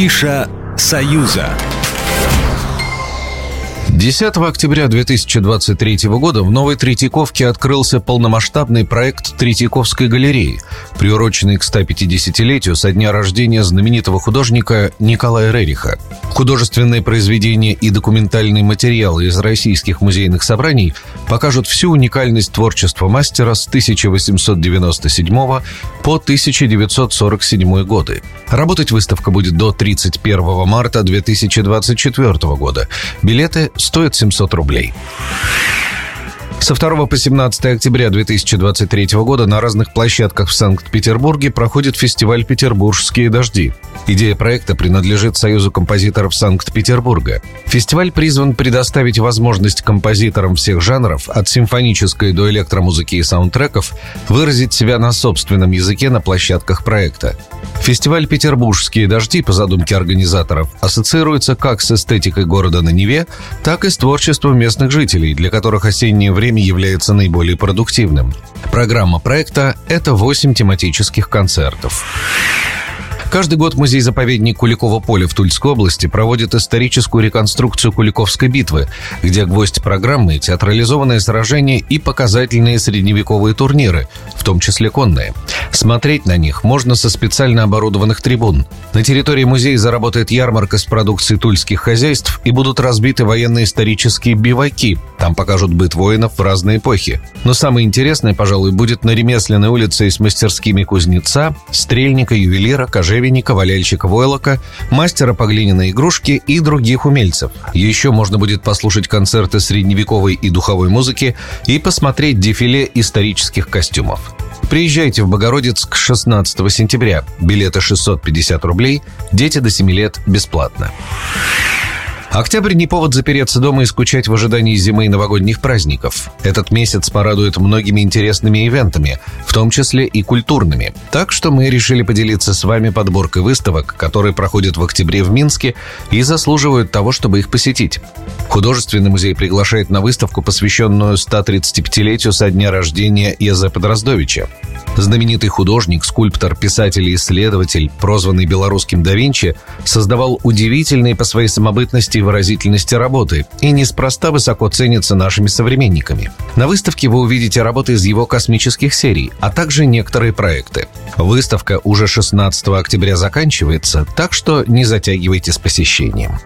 Афиша «Союза». 10 октября 2023 года в Новой Третьяковке открылся полномасштабный проект Третьяковской галереи, приуроченный к 150-летию со дня рождения знаменитого художника Николая Рериха. Художественные произведения и документальные материалы из российских музейных собраний покажут всю уникальность творчества мастера с 1897 по 1947 годы. Работать выставка будет до 31 марта 2024 года. Билеты стоят 700 рублей. Со 2 по 17 октября 2023 года на разных площадках в Санкт-Петербурге проходит фестиваль «Петербургские дожди». Идея проекта принадлежит Союзу композиторов Санкт-Петербурга. Фестиваль призван предоставить возможность композиторам всех жанров, от симфонической до электромузыки и саундтреков, выразить себя на собственном языке на площадках проекта. Фестиваль «Петербургские дожди» по задумке организаторов ассоциируется как с эстетикой города на Неве, так и с творчеством местных жителей, для которых осеннее время является наиболее продуктивным. Программа проекта – это 8 тематических концертов. Каждый год музей-заповедник Куликово поле в Тульской области проводит историческую реконструкцию Куликовской битвы, где гвоздь программы – театрализованные сражения и показательные средневековые турниры, в том числе конные. Смотреть на них можно со специально оборудованных трибун. На территории музея заработает ярмарка с продукцией тульских хозяйств и будут разбиты военно-исторические биваки. Там покажут быт воинов в разные эпохи. Но самое интересное, пожалуй, будет на ремесленной улице с мастерскими кузнеца, стрельника, ювелира, кожевенника, валяльщика войлока, мастера по глиняной игрушке и других умельцев. Еще можно будет послушать концерты средневековой и духовой музыки и посмотреть дефиле исторических костюмов. Приезжайте в Богородицк 16 сентября. Билеты 650 рублей, дети до 7 лет бесплатно. Октябрь не повод запереться дома и скучать в ожидании зимы и новогодних праздников. Этот месяц порадует многими интересными ивентами, в том числе и культурными. Так что мы решили поделиться с вами подборкой выставок, которые проходят в октябре в Минске и заслуживают того, чтобы их посетить. Художественный музей приглашает на выставку, посвященную 135-летию со дня рождения Езепа Дроздовича. Знаменитый художник, скульптор, писатель и исследователь, прозванный белорусским да Винчи, создавал удивительные по своей самобытности и выразительности работы и неспроста высоко ценится нашими современниками. На выставке вы увидите работы из его космических серий, а также некоторые проекты. Выставка уже 16 октября заканчивается, так что не затягивайте с посещением.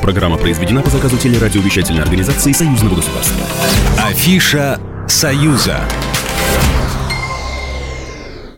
Программа произведена по заказу телерадиовещательной организации Союзного государства. Афиша «Союза».